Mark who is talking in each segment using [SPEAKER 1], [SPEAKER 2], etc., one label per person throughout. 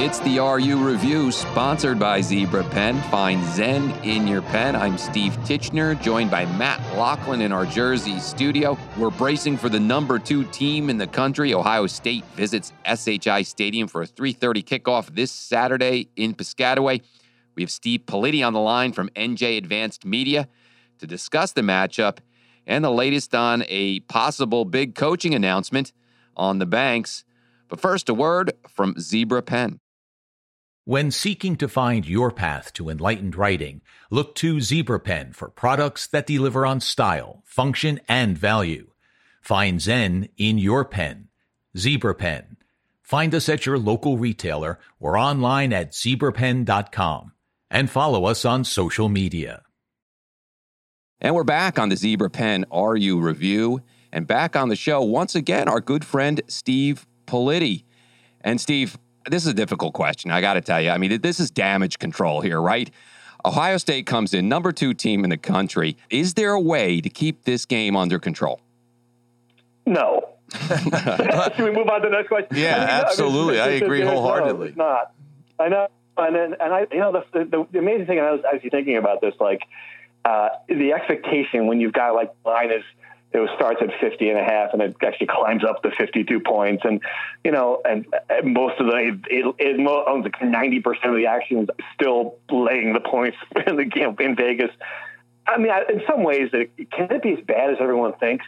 [SPEAKER 1] It's the RU Review, sponsored by Zebra Pen. Find Zen in your pen. I'm Steve Tichenor, joined by Matt Loughlin in our Jersey studio. We're bracing for the number two team in the country. Ohio State visits SHI Stadium for a 3:30 kickoff this Saturday in Piscataway. We have Steve Politi on the line from NJ Advanced Media to discuss the matchup and the latest on a possible big coaching announcement on the banks. But first, a word from Zebra Pen.
[SPEAKER 2] When seeking to find your path to enlightened writing, look to Zebra Pen for products that deliver on style, function, and value. Find Zen in your pen. Zebra Pen. Find us at your local retailer or online at zebrapen.com and follow us on social media.
[SPEAKER 1] And we're back on the Zebra Pen RU review. And back on the show, once again, our good friend Steve Politi. And Steve, this is a difficult question. I got to tell you. I mean, this is damage control here, right? Ohio State comes in number two team in the country. Is there a way to keep this game under control?
[SPEAKER 3] No. Should we move on to the next question?
[SPEAKER 1] Yeah, I mean, absolutely. I, mean, I agree wholeheartedly.
[SPEAKER 3] No, not. I know. And then, and I, you know, the, the, the amazing thing, and I was actually thinking about this, like uh, the expectation when you've got like line is it starts at 50 and a half and it actually climbs up to 52 points. And, you know, and, and most of the, it, it owns like 90% of the action is still laying the points in the game in Vegas. I mean, in some ways, it, can it be as bad as everyone thinks?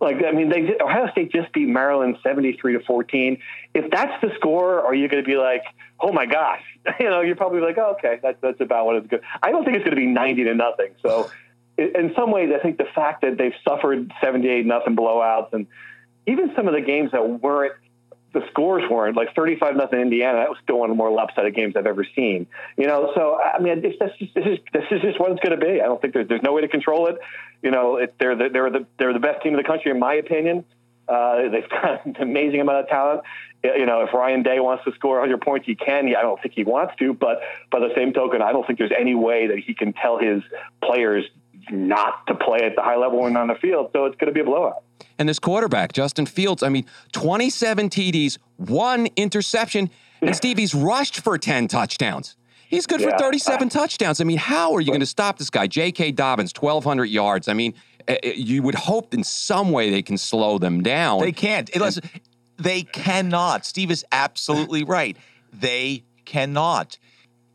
[SPEAKER 3] Like, I mean, they, Ohio State just beat Maryland 73 to 14. If that's the score, are you going to be like, oh my gosh? You know, you're probably like, oh, okay, that's, that's about what it's good. I don't think it's going to be 90 to nothing. So, in some ways, I think the fact that they've suffered 78 nothing blowouts and even some of the games that weren't the scores weren't like 35 nothing Indiana. That was still one of the more lopsided games I've ever seen. You know, so I mean, this, this, is, this is this is just what it's going to be. I don't think there's there's no way to control it. You know, it, they're the, they're the they're the best team in the country in my opinion. Uh, they've got an amazing amount of talent. You know, if Ryan Day wants to score 100 points, he can. I don't think he wants to, but by the same token, I don't think there's any way that he can tell his players not to play at the high level when on the field. So it's going to be a blowout.
[SPEAKER 1] And this quarterback, Justin Fields, I mean, 27 TDs, one interception, and Stevie's rushed for 10 touchdowns. He's good for yeah. 37 touchdowns. I mean, how are you going to stop this guy? J.K. Dobbins, 1,200 yards. I mean, eh, eh, you would hope in some way they can slow them down.
[SPEAKER 4] They can't. Listen, they cannot. Steve is absolutely right. They cannot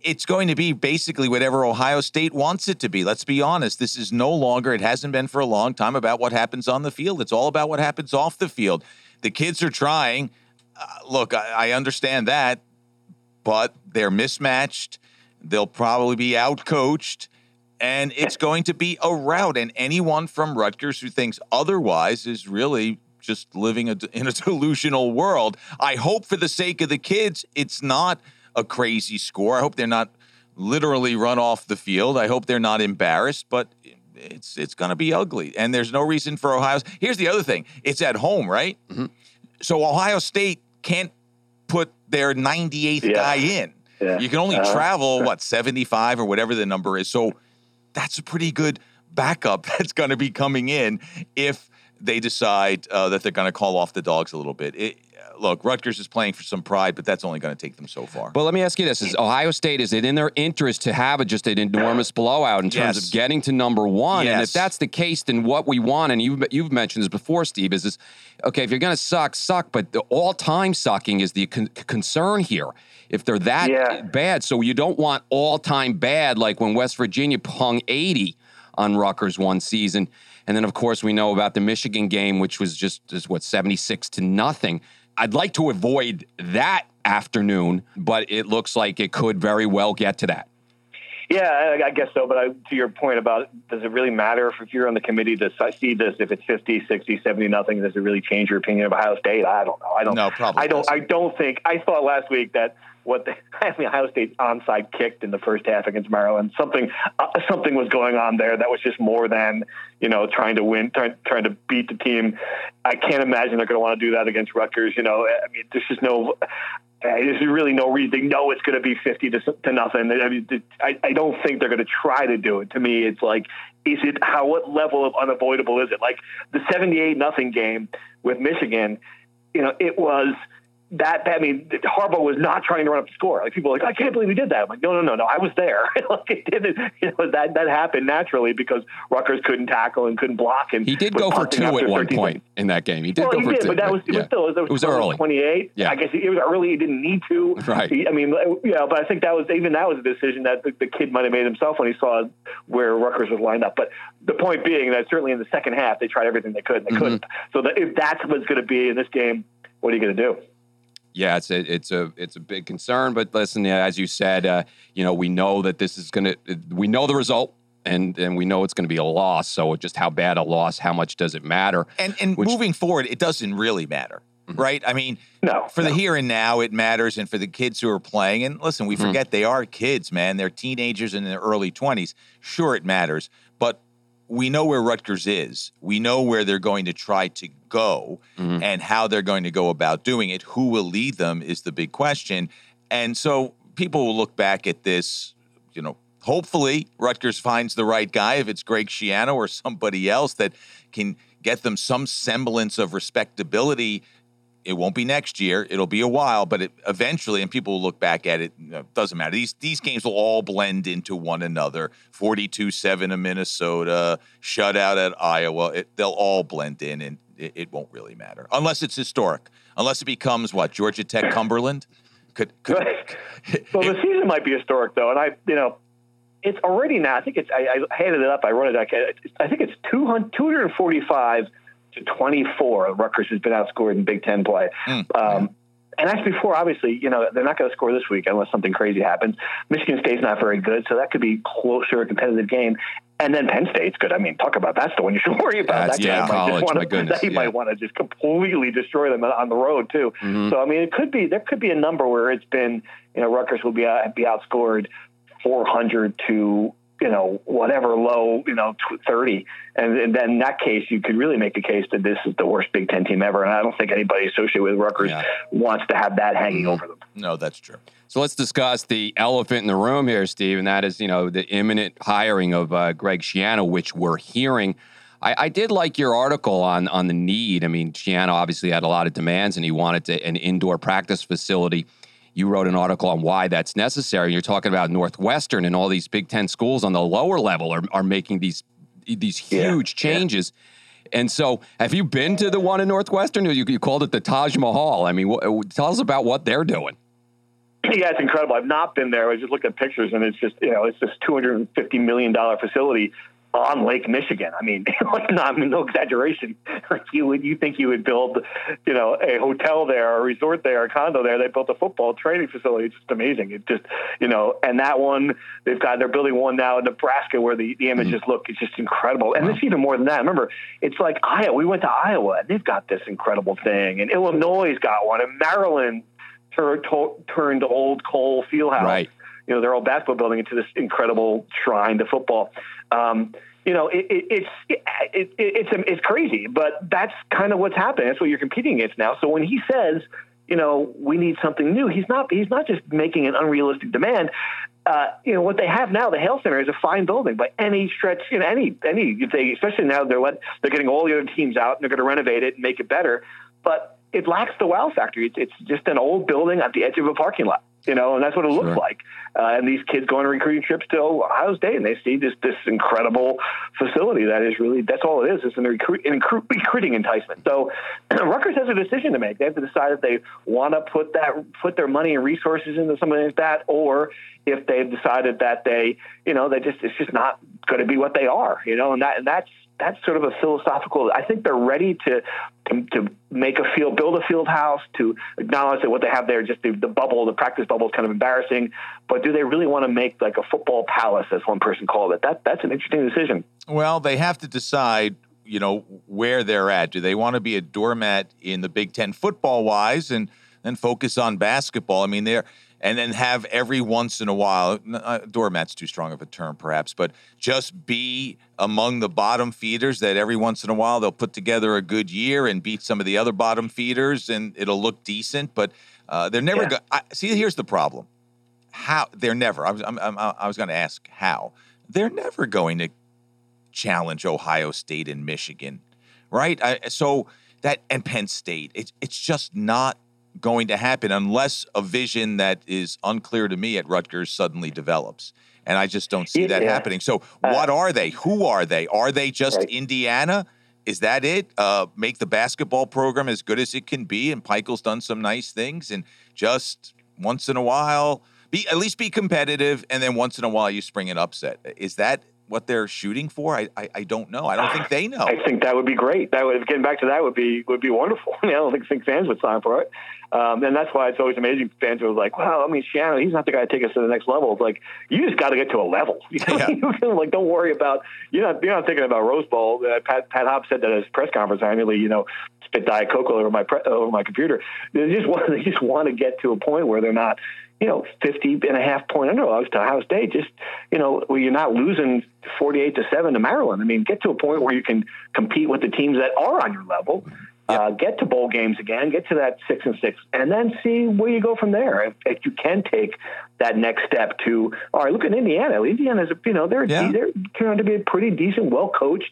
[SPEAKER 4] it's going to be basically whatever Ohio State wants it to be. Let's be honest. This is no longer, it hasn't been for a long time about what happens on the field. It's all about what happens off the field. The kids are trying. Uh, look, I, I understand that, but they're mismatched. They'll probably be outcoached. And it's going to be a rout. And anyone from Rutgers who thinks otherwise is really just living a, in a delusional world. I hope for the sake of the kids, it's not – a crazy score. I hope they're not literally run off the field. I hope they're not embarrassed, but it's it's going to be ugly. And there's no reason for Ohio. Here's the other thing: it's at home, right? Mm-hmm. So Ohio State can't put their 98th yeah. guy in. Yeah. You can only uh-huh. travel what 75 or whatever the number is. So that's a pretty good backup that's going to be coming in if they decide uh, that they're going to call off the dogs a little bit. It, look, Rutgers is playing for some pride, but that's only going to take them so far.
[SPEAKER 1] But let me ask you this: Is Ohio State is it in their interest to have a, just an enormous blowout in terms yes. of getting to number one? Yes. And if that's the case, then what we want, and you've you've mentioned this before, Steve, is this okay? If you're going to suck, suck, but the all-time sucking is the con- concern here. If they're that yeah. bad, so you don't want all-time bad like when West Virginia hung 80 on Rutgers one season. And then, of course, we know about the Michigan game, which was just, just what, 76 to nothing. I'd like to avoid that afternoon, but it looks like it could very well get to that.
[SPEAKER 3] Yeah, I guess so. But I, to your point about does it really matter if you're on the committee to see this, if it's 50, 60, 70, nothing, does it really change your opinion of Ohio State? I don't know. I don't
[SPEAKER 4] No, probably.
[SPEAKER 3] I don't,
[SPEAKER 4] doesn't.
[SPEAKER 3] I don't think, I thought last week that what the, I mean, Ohio State onside kicked in the first half against Maryland. Something, uh, something was going on there that was just more than, you know, trying to win, trying, trying to beat the team. I can't imagine they're going to want to do that against Rutgers. You know, I mean, there's just no, there's really no reason. They know it's going to be 50 to, to nothing. I mean, I, I don't think they're going to try to do it. To me, it's like, is it how, what level of unavoidable is it? Like the 78 nothing game with Michigan, you know, it was, that I mean, Harbaugh was not trying to run up the score. Like people are like, I can't believe he did that. I'm like, no, no, no, no, I was there. like it didn't, you know, that that happened naturally because Rutgers couldn't tackle and couldn't block. And
[SPEAKER 1] he did go for two at one point in that game. He did
[SPEAKER 3] well,
[SPEAKER 1] go
[SPEAKER 3] he
[SPEAKER 1] for
[SPEAKER 3] did,
[SPEAKER 1] two,
[SPEAKER 3] but that was it was still it was,
[SPEAKER 1] it was early,
[SPEAKER 3] twenty eight. Yeah, I guess it was early. He didn't need to.
[SPEAKER 1] Right.
[SPEAKER 3] He, I mean, yeah, but I think that was even that was a decision that the, the kid might have made himself when he saw where Rutgers was lined up. But the point being that certainly in the second half they tried everything they could and they mm-hmm. couldn't. So that if that's what's going to be in this game, what are you going to do?
[SPEAKER 1] Yeah, it's a it's a it's a big concern. But listen, as you said, uh, you know, we know that this is going to we know the result. And, and we know it's going to be a loss. So just how bad a loss, how much does it matter?
[SPEAKER 4] And and Which, moving forward, it doesn't really matter mm-hmm. right? I mean,
[SPEAKER 3] no,
[SPEAKER 4] for
[SPEAKER 3] no.
[SPEAKER 4] the here and now, it matters, and for the kids who are playing. And listen, we mm-hmm. forget mm-hmm. they are kids, man. They're teenagers in their early twenties. Sure, it matters, but we know where Rutgers is. We know where they're going to try to go mm-hmm. and how they're going to go about doing it. Who will lead them is the big question. And so people will look back at this, you know, hopefully Rutgers finds the right guy, if it's Greg Schiano or somebody else that can get them some semblance of respectability it won't be next year. It'll be a while, but it, eventually, and people will look back at it. You know, doesn't matter. These these games will all blend into one another. Forty-two seven in Minnesota, shutout at Iowa. It, they'll all blend in, and it, it, won't really matter unless it's historic. Unless it becomes what Georgia Tech, Cumberland. Could, could
[SPEAKER 3] well, the season might be historic though, and I, you know, it's already now. I think it's. I, I handed it up. I wrote it. I, I think it's 200, 245 to 24. Rutgers has been outscored in Big Ten play. Mm, um, and that's before, obviously, you know, they're not going to score this week unless something crazy happens. Michigan State's not very good, so that could be closer, a competitive game. And then Penn State's good. I mean, talk about that's the one you should worry about.
[SPEAKER 1] That's,
[SPEAKER 3] that
[SPEAKER 1] yeah, college,
[SPEAKER 3] wanna,
[SPEAKER 1] my goodness.
[SPEAKER 3] That he
[SPEAKER 1] yeah.
[SPEAKER 3] might want to just completely destroy them on the road too. Mm-hmm. So I mean, it could be there could be a number where it's been you know Rutgers will be uh, be outscored 400 to you know, whatever low, you know, 30. And, and, then in that case, you could really make the case that this is the worst Big Ten team ever. And I don't think anybody associated with Rutgers yeah. wants to have that hanging mm-hmm. over them.
[SPEAKER 4] No, that's true.
[SPEAKER 1] So let's discuss the elephant in the room here, Steve, and that is, you know, the imminent hiring of uh, Greg Schiano, which we're hearing. I, I, did like your article on on the need. I mean, Schiano obviously had a lot of demands, and he wanted to, an indoor practice facility you wrote an article on why that's necessary. You're talking about Northwestern and all these Big Ten schools on the lower level are, are making these these huge yeah, changes. Yeah. And so, have you been to the one in Northwestern? You, you called it the Taj Mahal. I mean, tell us about what they're doing.
[SPEAKER 3] Yeah, it's incredible. I've not been there. I just looked at pictures, and it's just you know, it's this two hundred and fifty million dollar facility on Lake Michigan. I mean, like not, I mean, no exaggeration. Like you would, you think you would build, you know, a hotel there, a resort there, a condo there. They built a football training facility. It's just amazing. It just, you know, and that one they've got. They're building one now in Nebraska where the, the images mm-hmm. look. It's just incredible. And wow. it's even more than that. Remember, it's like Iowa. We went to Iowa and they've got this incredible thing, and Illinois got one, and Maryland turned turned old coal field house.
[SPEAKER 1] Right.
[SPEAKER 3] You know, their old basketball building into this incredible shrine to football. Um, you know, it, it, it's it, it's it's crazy, but that's kind of what's happening. That's what you're competing against now. So when he says, you know, we need something new, he's not he's not just making an unrealistic demand. Uh, you know what they have now, the Hale Center is a fine building by any stretch. You know, any any they especially now they're let, they're getting all the other teams out and they're going to renovate it and make it better, but it lacks the wow factor. It's, it's just an old building at the edge of a parking lot you know, and that's what it looks like. Uh, and these kids go on recruiting trips to Ohio State, and they see this this incredible facility that is really that's all it is. It's an, recruit, an recruiting enticement. So Rutgers has a decision to make. They have to decide if they want to put that put their money and resources into something like that, or if they've decided that they, you know, they just it's just not going to be what they are. You know, and that and that's that's sort of a philosophical. I think they're ready to, to, to make a field, build a field house, to acknowledge that what they have there, just the, the bubble, the practice bubble, is kind of embarrassing. But do they really want to make like a football palace, as one person called it? That that's an interesting decision.
[SPEAKER 4] Well, they have to decide. You know where they're at. Do they want to be a doormat in the Big Ten football wise, and then focus on basketball? I mean, they're and then have every once in a while, uh, doormat's too strong of a term perhaps, but just be among the bottom feeders that every once in a while they'll put together a good year and beat some of the other bottom feeders and it'll look decent, but uh, they're never yeah. going see, here's the problem. How they're never, I was, I'm, I'm, i was going to ask how. They're never going to challenge Ohio State and Michigan, right? I, so that, and Penn State, it's, it's just not going to happen unless a vision that is unclear to me at Rutgers suddenly develops. And I just don't see that yeah. happening. So, uh, what are they? Who are they? Are they just right. Indiana? Is that it? Uh, make the basketball program as good as it can be. And Pikiell's done some nice things. And just once in a while, be at least be competitive. And then once in a while, you spring an upset. Is that what they're shooting for? I, I, I don't know. I don't think they know.
[SPEAKER 3] I think that would be great. That would getting back to that would be would be wonderful. I, don't think, think fans would sign for it. Um, and that's why it's always amazing. Fans are like, "Well, I mean, Schiano, he's not the guy to take us to the next level." It's like you just got to get to a level. You know? Yeah. like, don't worry about you're not you're not thinking about Rose Bowl. Uh, Pat Pat Hobbs said that at his press conference. I nearly, you know, spit Diet Coke over my pre- over my computer. They just want they just want to get to a point where they're not you know, 50 and a half point underdogs to Ohio State. Just, you know, where you're not losing 48 to 7 to Maryland. I mean, get to a point where you can compete with the teams that are on your level. Yep. Uh, get to bowl games again, get to that six and six, and then see where you go from there. If, if, you can take that next step to, all right, look at Indiana. Indiana's, a you know, they're yeah. they're turned out to be a pretty decent, well coached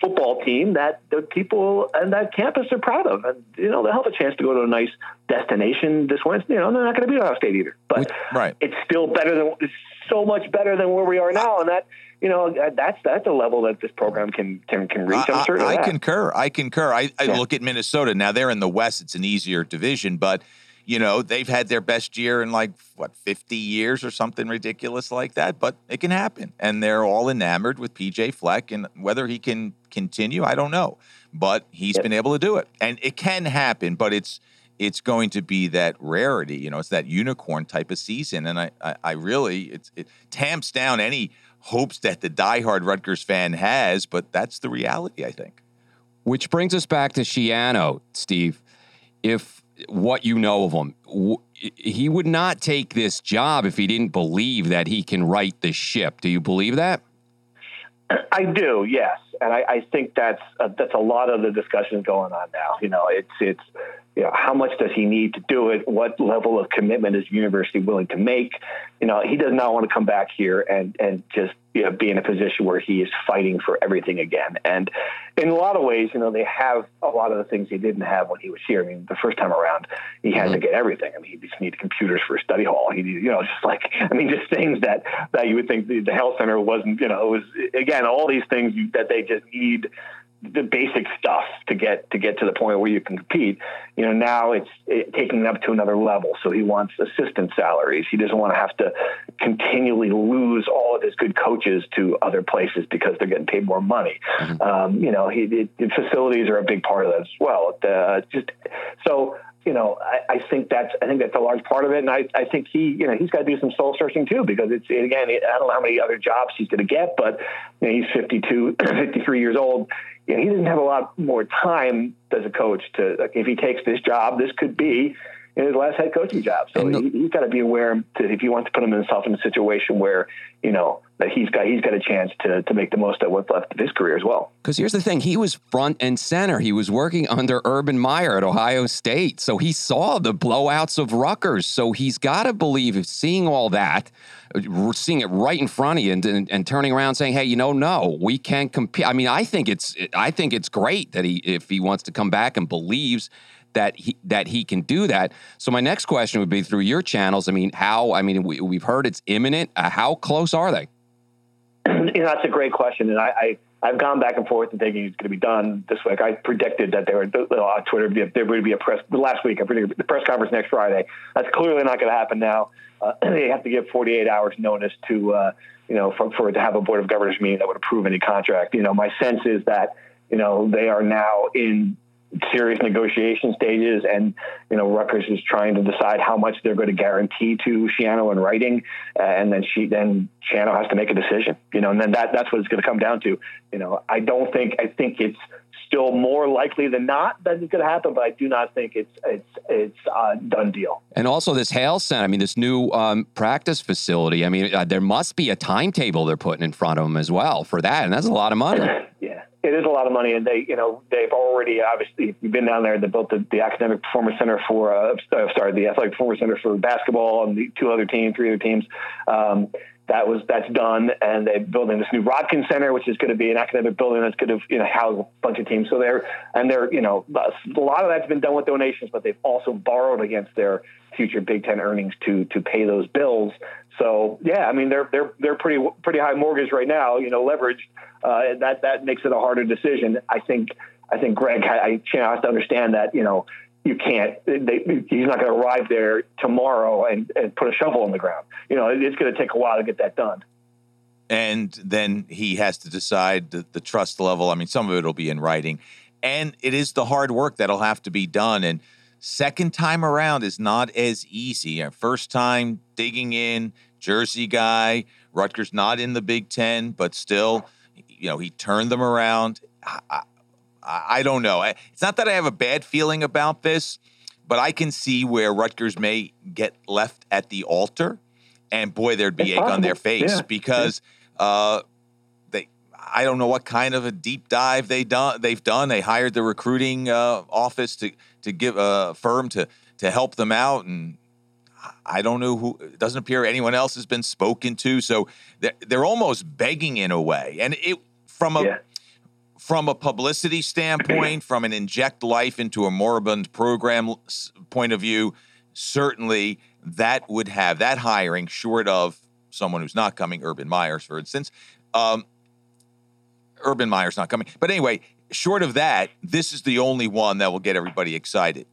[SPEAKER 3] football team that the people and that campus are proud of. And, you know, they'll have a chance to go to a nice destination this Wednesday. You know, they're not going to be Ohio State either. But right. it's still better than, it's so much better than where we are now. And that, you know, uh, that's that's a level that this program can can, can reach. I'm certain.
[SPEAKER 4] I, I concur. I concur. I, I yeah. look at Minnesota now. They're in the West. It's an easier division, but you know, they've had their best year in like what 50 years or something ridiculous like that, but it can happen. And they're all enamored with PJ Fleck and whether he can continue, I don't know. But he's yep. been able to do it. And it can happen, but it's it's going to be that rarity, you know, it's that unicorn type of season. And I I, I really it's it tamps down any hopes that the diehard Rutgers fan has, but that's the reality, I think.
[SPEAKER 1] Which brings us back to Schiano, Steve. If what you know of him. He would not take this job if he didn't believe that he can right the ship. Do you believe that?
[SPEAKER 3] I do, yes, and I, I think that's uh, that's a lot of the discussion going on now. You know, it's it's you know, how much does he need to do it? What level of commitment is the university willing to make? You know, he does not want to come back here and and just you know, be in a position where he is fighting for everything again. And in a lot of ways, you know, they have a lot of the things he didn't have when he was here. I mean, the first time around, he had mm-hmm. to get everything. I mean, he just needed computers for a study hall. He needed, you know, just like, I mean, just things that, that you would think the, the health center wasn't, you know, it was, again, all these things you, that they just need the basic stuff to get to get to the point where you can compete. You know, now it's it, taking it up to another level. So he wants assistant salaries. He doesn't want to have to continually lose all of his good coaches to other places because they're getting paid more money. Mm-hmm. Um, you know, he it, facilities are a big part of that as well. Uh, just so you know, I, I, think that's I think that's a large part of it, and I, I think he you know he's got to do some soul searching too because it's again I don't know how many other jobs he's going to get, but you know, he's 52, 53 years old you know, he doesn't have a lot more time as a coach to, like, if he takes this job, this could be in his last head coaching job. So he, has got to be aware that if he wants to put himself in a situation where, you know, that he's got he's got a chance to to make the most of what's left of his career as well.
[SPEAKER 1] Because here's the thing, he was front and center. He was working under Urban Meyer at Ohio State, so he saw the blowouts of Rutgers. So he's got to believe, seeing all that, seeing it right in front of you, and, and, and turning around saying, "Hey, you know, no, we can't compete." I mean, I think it's I think it's great that he if he wants to come back and believes that he that he can do that. So my next question would be through your channels. I mean, how? I mean, we, have heard it's imminent. Uh, how close are they?
[SPEAKER 3] You know, that's a great question, and I, I have gone back and forth and thinking it's going to be done this week. I predicted that there would on Twitter there would be a press last week. I predicted the press conference next Friday. That's clearly not going to happen now. Uh, they have to give 48 hours notice to uh, you know for, for to have a board of governors meeting that would approve any contract. You know, my sense is that you know they are now in serious negotiation stages, and you know Rutgers is trying to decide how much they're going to guarantee to Schiano in writing, uh, and then she then Schiano has to make a decision. You know, and then that that's what it's going to come down to. You know, I don't think I think it's still more likely than not that it's going to happen, but I do not think it's it's it's a done deal.
[SPEAKER 1] And also this Hale Center, I mean, this new um, practice facility. I mean, uh, there must be a timetable they're putting in front of them as well for that, and that's a lot of money.
[SPEAKER 3] it is a lot of money, and they, you know, they've already obviously you've been down there. They built the, the academic performance center for, uh, sorry, the athletic performance center for basketball, and the two other teams, three other teams. Um, that was that's done, and they're building this new Rodkin Center, which is going to be an academic building that's going to you know house a bunch of teams. So they're and they're you know a lot of that's been done with donations, but they've also borrowed against their future Big Ten earnings to to pay those bills. So yeah, I mean they're they're they're pretty pretty high mortgage right now, you know, leveraged. Uh, that that makes it a harder decision. I think I think Greg I, has to understand that you know you can't. They, he's not going to arrive there tomorrow and, and put a shovel in the ground. You know, it's going to take a while to get that done.
[SPEAKER 4] And then he has to decide the, the trust level. I mean, some of it will be in writing, and it is the hard work that'll have to be done. And second time around is not as easy. First time digging in, Jersey guy, Rutgers not in the Big Ten, but still, you know, he turned them around. I, I, don't know. It's not that I have a bad feeling about this, but I can see where Rutgers may get left at the altar, and boy, there'd be it's egg possible. on their face yeah. because yeah. Uh, they. I don't know what kind of a deep dive they done. They've done. They hired the recruiting uh, office to to give a firm to to help them out, and I don't know who. It doesn't appear anyone else has been spoken to, so they're, they're almost begging in a way, and it from a. Yeah from a publicity standpoint, from an inject life into a moribund program point of view, certainly that would have that hiring, short of someone who's not coming, Urban Meyers, for instance. Um, Urban Meyer's not coming. But anyway, short of that, this is the only one that will get everybody excited.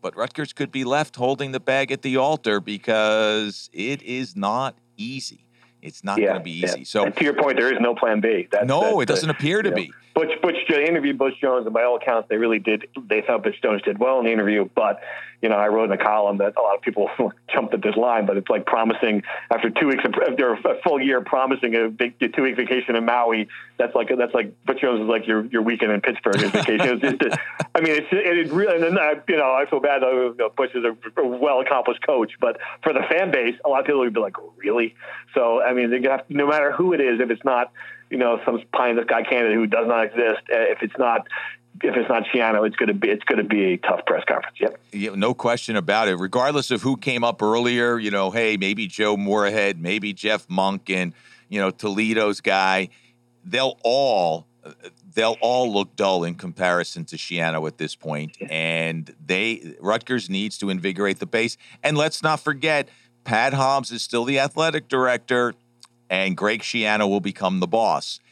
[SPEAKER 4] But Rutgers could be left holding the bag at the altar because it is not easy. It's not yeah, going to be easy. Yeah. So,
[SPEAKER 3] and to your point, there is no plan B.
[SPEAKER 4] That's, no, that's it doesn't the, appear to be. Know,
[SPEAKER 3] Butch, Butch, interviewed Butch Jones, and by all accounts, they really did. They thought Butch Jones did well in the interview, but you know, I wrote in a column that a lot of people jumped at this line, but it's like promising after two weeks, of, after a full year, promising a big two week vacation in Maui. That's like that's like Butch Jones is like your your weekend in Pittsburgh vacation. It's just, I mean, it's it really, and then I, you know, I feel bad. You know, Butch is a, a well accomplished coach, but for the fan base, a lot of people would be like, oh, really? So, I mean, they're gonna have, no matter who it is, if it's not you know, some pie in the sky candidate who does not exist. Uh, if it's not, if it's not Schiano, it's going to be it's going to be a tough press conference. Yep.
[SPEAKER 4] Yeah, no question about it. Regardless of who came up earlier, you know, hey, maybe Joe Moorhead, maybe Jeff Monk, and you know Toledo's guy, they'll all they'll all look dull in comparison to Schiano at this point. And they Rutgers needs to invigorate the base. And let's not forget, Pat Hobbs is still the athletic director and Greg Schiano will become the boss.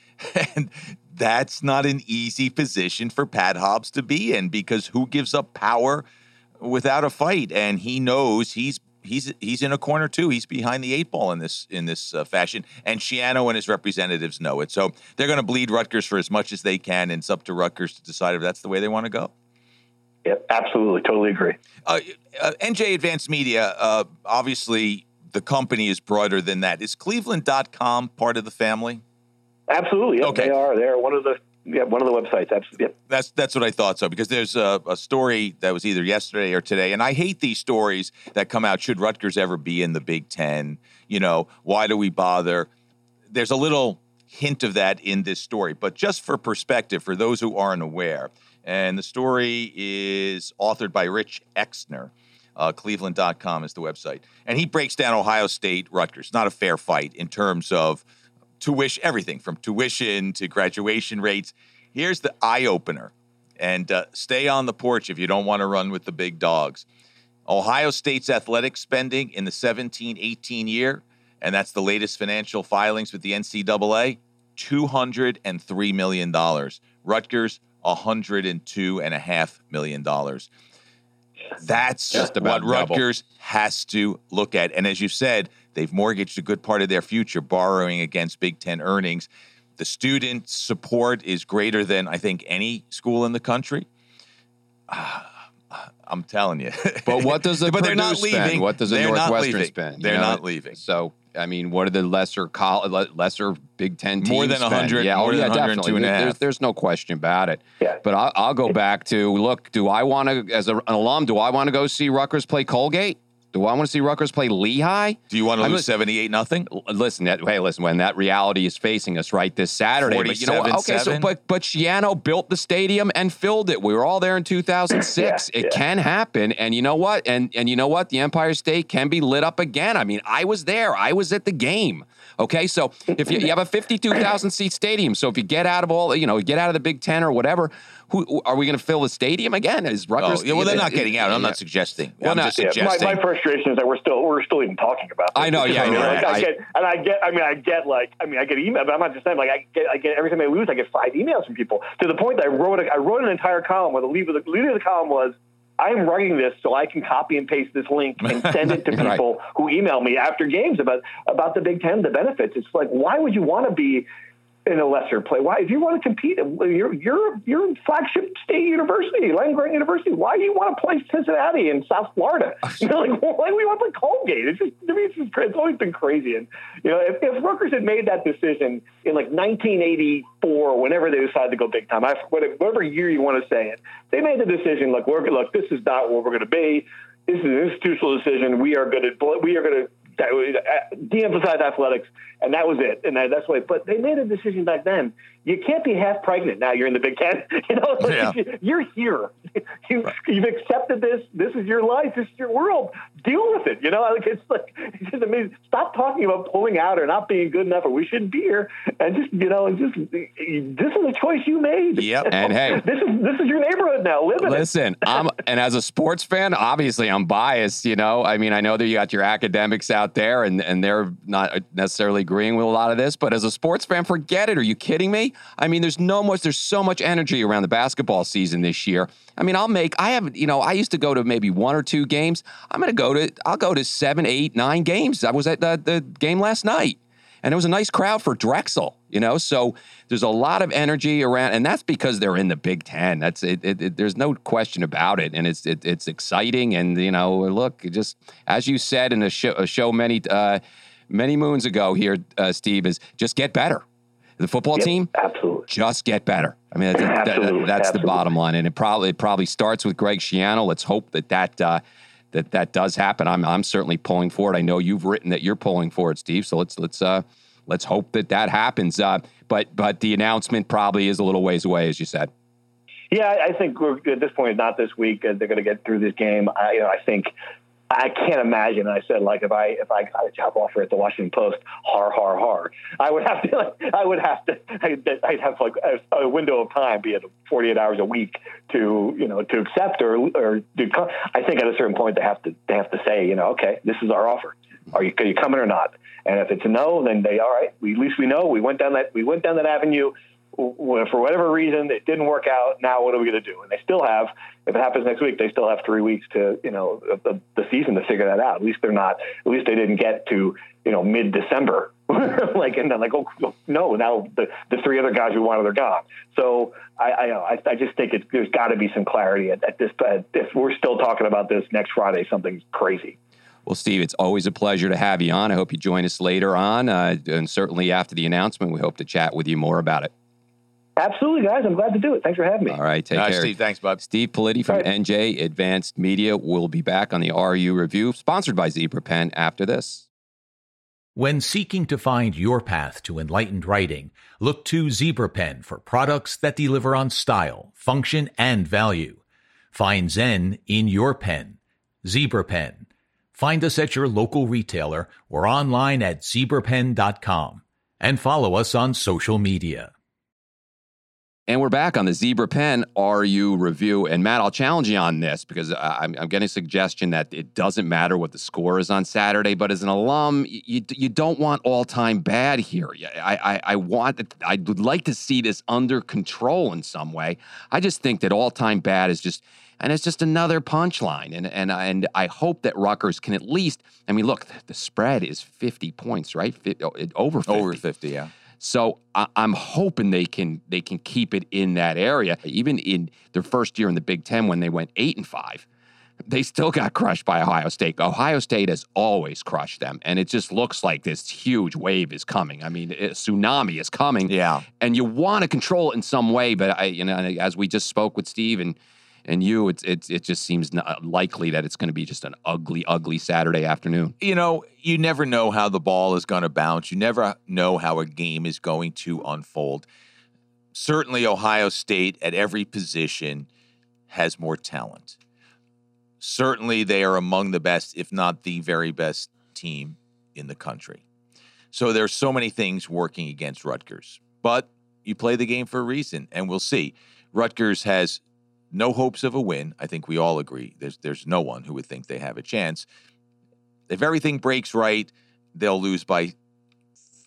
[SPEAKER 4] And that's not an easy position for Pat Hobbs to be in because who gives up power without a fight? And he knows he's he's he's in a corner too. He's behind the eight ball in this in this uh, fashion, and Schiano and his representatives know it. So they're going to bleed Rutgers for as much as they can, and it's up to Rutgers to decide if that's the way they want to go.
[SPEAKER 3] Yep, absolutely, totally agree.
[SPEAKER 4] Uh, uh, NJ Advanced Media, uh, obviously, the company is broader than that. Is Cleveland.com part of the family?
[SPEAKER 3] Absolutely. Yep, okay. They are. They're one of the yeah, one of the websites. Absolutely. Yep.
[SPEAKER 4] That's that's what I thought so because there's a, a, story that was either yesterday or today, and I hate these stories that come out. Should Rutgers ever be in the Big Ten? You know, why do we bother? There's a little hint of that in this story, but just for perspective, for those who aren't aware, and the story is authored by Rich Exner. Uh, Cleveland.com is the website. And he breaks down Ohio State, Rutgers. Not a fair fight in terms of tuition, everything from tuition to graduation rates. Here's the eye opener. And uh, stay on the porch if you don't want to run with the big dogs. Ohio State's athletic spending in the 17 18 year, and that's the latest financial filings with the NCAA, $203 million. Rutgers, $102.5 million. That's just about what Rutgers has to look at. And as you said, they've mortgaged a good part of their future borrowing against Big Ten earnings. The student support is greater than I think any school in the country. I'm telling you.
[SPEAKER 1] But what does the but they're not leaving. Spend? What does the Northwestern spend?
[SPEAKER 4] They're know? not leaving.
[SPEAKER 1] So I mean, what are the lesser lesser Big Ten teams?
[SPEAKER 4] More than hundred. Yeah, oh, yeah, definitely.
[SPEAKER 1] There's, there's, no question about it. Yeah. But I'll, I'll go back to look. Do I want to, as a, an alum, do I want to go see Rutgers play Colgate? Do I want to see Rutgers play Lehigh?
[SPEAKER 4] Do you want to lose seventy eight nothing?
[SPEAKER 1] Listen, that, hey, listen. When that reality is facing us right this Saturday, but you know, what? okay, so but but Schiano built the stadium and filled it. We were all there in 2006. yeah, it yeah. can happen, and you know what? And and you know what? The Empire State can be lit up again. I mean, I was there. I was at the game. Okay, so if you, you have a 52,000 seat stadium, so if you get out of all, you know, get out of the Big Ten or whatever, who are we going to fill the stadium again? Is Rutgers?
[SPEAKER 4] Oh, yeah, well, they're not getting out. I'm not suggesting. Well, I'm not, just suggesting.
[SPEAKER 3] My, my, frustration is that we're still we're still even talking about. This.
[SPEAKER 1] I know. Yeah, I know.
[SPEAKER 3] Like, I, I, get, and I get. I mean, I get like. I mean, I get email, but I'm not just saying. Like, I get. I get every time I lose, I get five emails from people to the point that I wrote. A, I wrote an entire column where the lead of the, lead of the column was. I'm writing this so I can copy and paste this link and send it to people right. who email me after games about about the Big Ten, the benefits. It's like, why would you want to be in a lesser play. Why, if you want to compete, you're you're you're flagship state university, land grant university. Why do you want to play Cincinnati in South Florida? You know, like why do we want to play Colgate? It's just to me, it's, just, it's always been crazy. And you know, if, if Rutgers had made that decision in like 1984, whenever they decided to go big time, I, whatever year you want to say it, they made the decision. Look, we're look, this is not what we're going to be. This is an institutional decision. We are going to we are going to Uh, de-emphasize athletics, and that was it. And that's why. But they made a decision back then. You can't be half pregnant now. You're in the Big Ten. You know, yeah. you're here. You, have accepted this. This is your life. This is your world. Deal with it. You know, like it's like it's just amazing. Stop talking about pulling out or not being good enough or we shouldn't be here, and just you know, and just this is a choice you made.
[SPEAKER 1] Yep. And hey,
[SPEAKER 3] this is this is your neighborhood now. Live in
[SPEAKER 1] Listen,
[SPEAKER 3] it.
[SPEAKER 1] I'm and as a sports fan, obviously I'm biased. You know, I mean, I know that you got your academics out there, and and they're not necessarily agreeing with a lot of this, but as a sports fan, forget it. Are you kidding me? I mean, there's no much. There's so much energy around the basketball season this year. I mean, I'll make. I have. You know, I used to go to maybe one or two games. I'm going to go to. I'll go to seven, eight, nine games. I was at the, the game last night and it was a nice crowd for Drexel, you know. So there's a lot of energy around, and that's because they're in the Big Ten. That's it. it, it there's no question about it, and it's it, it's exciting. And you know, look, just as you said in a show, a show many uh, many moons ago here, uh, Steve, is just get better. The football
[SPEAKER 3] yep,
[SPEAKER 1] team,
[SPEAKER 3] absolutely,
[SPEAKER 1] just get better. I mean, that, that, that's absolutely. the bottom line, and it probably it probably starts with Greg Schiano. Let's hope that that. Uh, that that does happen. I'm I'm certainly pulling for it. I know you've written that you're pulling for it, Steve. So let's let's uh, let's hope that that happens. Uh, but but the announcement probably is a little ways away, as you said.
[SPEAKER 3] Yeah, I think we're at this point. Not this week. Uh, they're going to get through this game. I, you know, I think I can't imagine. I said, like, if I if I got a job offer at the Washington Post, har har har, I would have to. Like, I would have to. I'd have like a, a window of time, be it 48 hours a week, to you know to accept or or do. I think at a certain point they have to they have to say, you know, okay, this is our offer. Are you are you coming or not? And if it's a no, then they all right. We, at least we know we went down that we went down that avenue for whatever reason it didn't work out. Now what are we going to do? And they still have, if it happens next week, they still have three weeks to you know the, the season to figure that out. At least they're not. At least they didn't get to you know mid December. like and then like oh no now the the three other guys we wanted are gone. So I I, I, I just think it's, there's got to be some clarity at, at this. But if we're still talking about this next Friday, something's crazy.
[SPEAKER 1] Well, Steve, it's always a pleasure to have you on. I hope you join us later on, uh, and certainly after the announcement, we hope to chat with you more about it.
[SPEAKER 3] Absolutely, guys. I'm glad to do it. Thanks for having me.
[SPEAKER 1] All right, take
[SPEAKER 4] All
[SPEAKER 1] care.
[SPEAKER 4] Steve. Thanks, bud.
[SPEAKER 1] Steve Politi from right. NJ Advanced Media will be back on the RU Review, sponsored by Zebra Pen, after this.
[SPEAKER 2] When seeking to find your path to enlightened writing, look to Zebra Pen for products that deliver on style, function, and value. Find Zen in your pen. Zebra Pen. Find us at your local retailer or online at zebrapen.com and follow us on social media.
[SPEAKER 1] And we're back on the Zebra Pen RU review. And Matt, I'll challenge you on this because I'm, I'm, getting a suggestion that it doesn't matter what the score is on Saturday, but as an alum, you, you don't want all time bad here. I, I, I want, I would like to see this under control in some way. I just think that all time bad is just, and it's just another punchline. And and and I hope that Rutgers can at least. I mean, look, the spread is fifty points, right? Oh, over 50.
[SPEAKER 4] over fifty, yeah.
[SPEAKER 1] So I, am hoping they can they can keep it in that area. Even in their first year in the Big Ten, when they went eight and five, they still got crushed by Ohio State. Ohio State has always crushed them, and it just looks like this huge wave is coming. I mean, a tsunami is coming.
[SPEAKER 4] Yeah,
[SPEAKER 1] and you want to control it in some way, but I, you know, as we just spoke with Steve and and you, it's it's it just seems uh, likely that it's going to be just an ugly, ugly Saturday afternoon.
[SPEAKER 4] You know, you never know how the ball is going to bounce. You never know how a game is going to unfold. Certainly, Ohio State at every position has more talent. Certainly, they are among the best, if not the very best team in the country. So there's so many things working against Rutgers, but you play the game for a reason, and we'll see. Rutgers has no hopes of a win. I think we all agree. There's there's no one who would think they have a chance. If everything breaks right, they'll lose by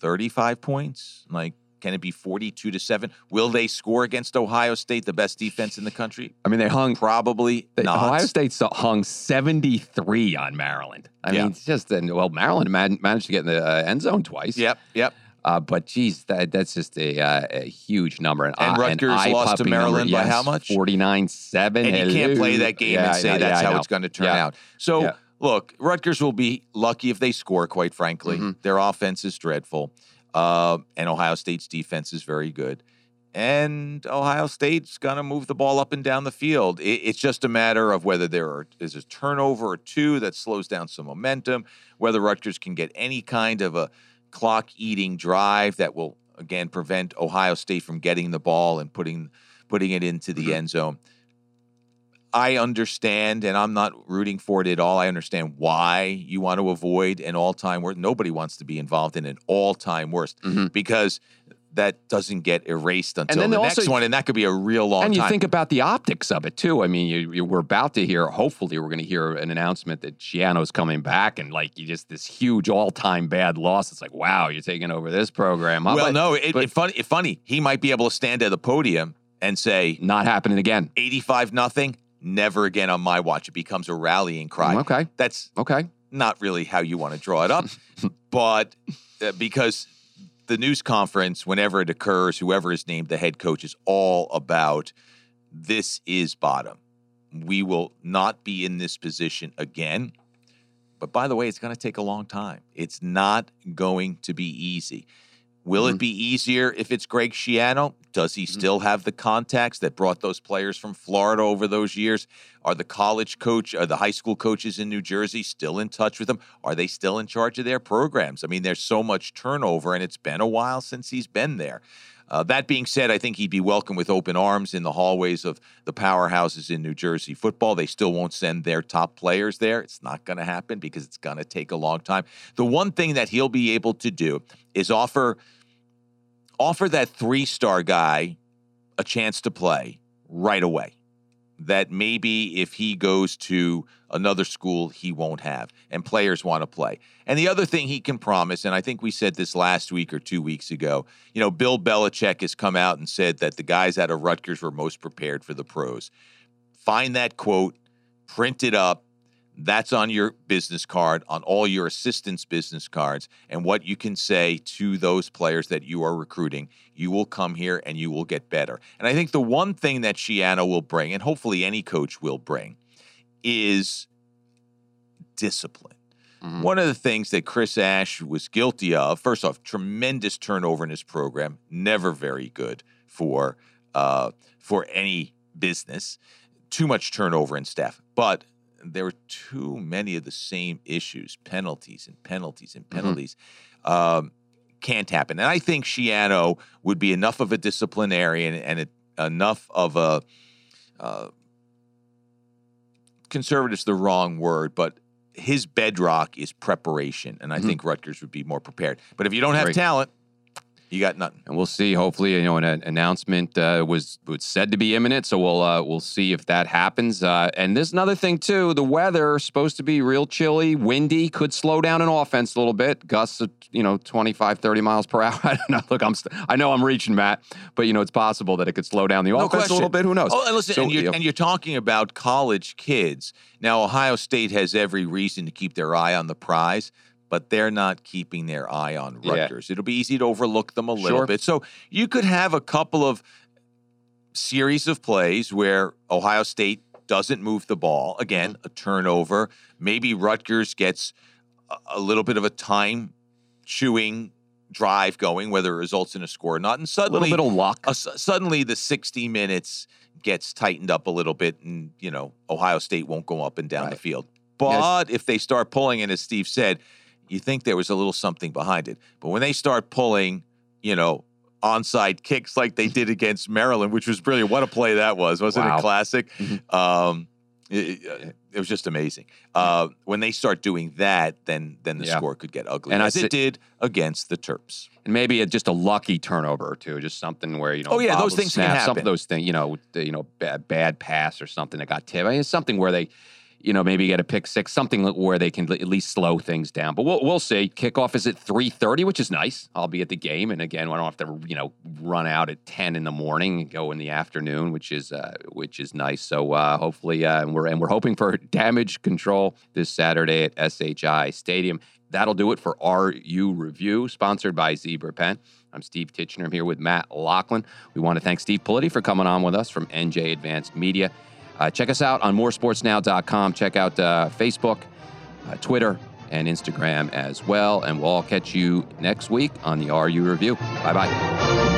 [SPEAKER 4] 35 points. Like, can it be 42 to 7? Will they score against Ohio State, the best defense in the country?
[SPEAKER 1] I mean, they hung
[SPEAKER 4] probably
[SPEAKER 1] they,
[SPEAKER 4] not.
[SPEAKER 1] Ohio State hung 73 on Maryland. I yeah. mean, it's just well, Maryland managed to get in the uh, end zone twice.
[SPEAKER 4] Yep, yep.
[SPEAKER 1] Uh, but geez, that, that's just a, uh, a huge number.
[SPEAKER 4] And, and Rutgers lost to Maryland
[SPEAKER 1] number,
[SPEAKER 4] by how much?
[SPEAKER 1] 49 7.
[SPEAKER 4] And you can't play that game yeah, and say that's how it's going to turn yeah. out. So, yeah. look, Rutgers will be lucky if they score, quite frankly. Mm-hmm. Their offense is dreadful. Uh, and Ohio State's defense is very good. And Ohio State's going to move the ball up and down the field. It, it's just a matter of whether there is a turnover or two that slows down some momentum, whether Rutgers can get any kind of a clock eating drive that will again prevent Ohio State from getting the ball and putting putting it into the mm-hmm. end zone. I understand, and I'm not rooting for it at all. I understand why you want to avoid an all time worst. Nobody wants to be involved in an all time worst mm-hmm. because that doesn't get erased until the also, next one, and that could be a real long.
[SPEAKER 1] And you
[SPEAKER 4] time.
[SPEAKER 1] think about the optics of it too. I mean, you, you, we're about to hear. Hopefully, we're going to hear an announcement that Schiano's coming back, and like you just this huge all-time bad loss. It's like, wow, you're taking over this program.
[SPEAKER 4] Huh? Well, but, no, it, but, it funny, it funny. He might be able to stand at the podium and say,
[SPEAKER 1] "Not happening again."
[SPEAKER 4] Eighty-five nothing. Never again on my watch. It becomes a rallying cry.
[SPEAKER 1] Okay,
[SPEAKER 4] that's
[SPEAKER 1] okay.
[SPEAKER 4] Not really how you want to draw it up, but uh, because the news conference, whenever it occurs, whoever is named the head coach is all about this is bottom. We will not be in this position again. But by the way, it's going to take a long time. It's not going to be easy. Will mm-hmm. it be easier if it's Greg Schiano? Does he mm-hmm. still have the contacts that brought those players from Florida over those years? Are the college coach, are the high school coaches in New Jersey still in touch with him? Are they still in charge of their programs? I mean, there's so much turnover, and it's been a while since he's been there. Uh, that being said, I think he'd be welcome with open arms in the hallways of the powerhouses in New Jersey football. They still won't send their top players there. It's not going to happen because it's going to take a long time. The one thing that he'll be able to do is offer offer that three star guy a chance to play right away. That maybe if he goes to another school, he won't have, and players want to play. And the other thing he can promise, and I think we said this last week or two weeks ago, you know, Bill Belichick has come out and said that the guys out of Rutgers were most prepared for the pros. Find that quote, print it up, that's on your business card, on all your assistants' business cards, and what you can say to those players that you are recruiting. You will come here and you will get better. And I think the one thing that Schiano will bring, and hopefully any coach will bring, is discipline. Mm-hmm. One of the things that Chris Ash was guilty of, first off, tremendous turnover in his program, never very good for uh, for any business. Too much turnover in staff, but there were too many of the same issues, penalties and penalties and mm-hmm. penalties. Mm-hmm. Um, can't happen. And I think Schiano would be enough of a disciplinarian and it, enough of a uh, conservative's the wrong word, but his bedrock is preparation, and I mm-hmm. think Rutgers would be more prepared. But if you don't have Great. talent, you got nothing.
[SPEAKER 1] And we'll see. Hopefully, you know, an announcement uh, was was said to be imminent, so we'll uh, we'll see if that happens. Uh, and there's another thing too. The weather supposed to be real chilly, windy, could slow down an offense a little bit. Gusts, of, you know, 25, 30 miles per hour. I don't know. Look, I'm st- I know I'm reaching, Matt, but you know, it's possible that it could slow down the no offense question. a little bit. Who knows?
[SPEAKER 4] Oh, and listen, so, and, you're, you know, and you're talking about college kids. Now, Ohio State has every reason to keep their eye on the prize but they're not keeping their eye on Rutgers. Yeah. It'll be easy to overlook them a little sure. bit. So you could have a couple of series of plays where Ohio State doesn't move the ball. Again, mm-hmm. a turnover. Maybe Rutgers gets a little bit of a time chewing drive going, whether it results in a score or not. And suddenly,
[SPEAKER 1] a little bit of luck.
[SPEAKER 4] Suddenly, the 60 minutes gets tightened up a little bit, and you know Ohio State won't go up and down right. the field. But yes. if they start pulling, and as Steve said, you think there was a little something behind it. But when they start pulling, you know, onside kicks like they did against Maryland, which was brilliant. What a play that was! Wasn't wow. it classic? Mm-hmm. Um, it, it, was just amazing. Uh, when they start doing that, then then the yeah. score could get ugly, and as it did against the Terps.
[SPEAKER 1] And maybe a, just a lucky turnover or two, just something where you know.
[SPEAKER 4] Oh yeah, those things snap, can happen.
[SPEAKER 1] Some of those things, you know, you know, bad, bad pass or something that got tipped. I mean, it's something where they you know, maybe get a pick six, something where they can at least slow things down. But we'll, we'll see. Kickoff is at 3.30, which is nice. I'll be at the game. And again, I don't have to, you know, run out at 10 in the morning and go in the afternoon, which is uh, which is nice. So uh, hopefully, uh, and, we're, and we're hoping for damage control this Saturday at SHI Stadium. That'll do it for RU Review, sponsored by Zebra Pen. I'm Steve Tichenor. I'm here with Matt Loughlin. We want to thank Steve Politi for coming on with us from NJ Advanced Media. Uh, check us out on moresportsnow.com. Check out uh, Facebook, uh, Twitter, and Instagram as well. And we'll all catch you next week on the RU Review. Bye bye.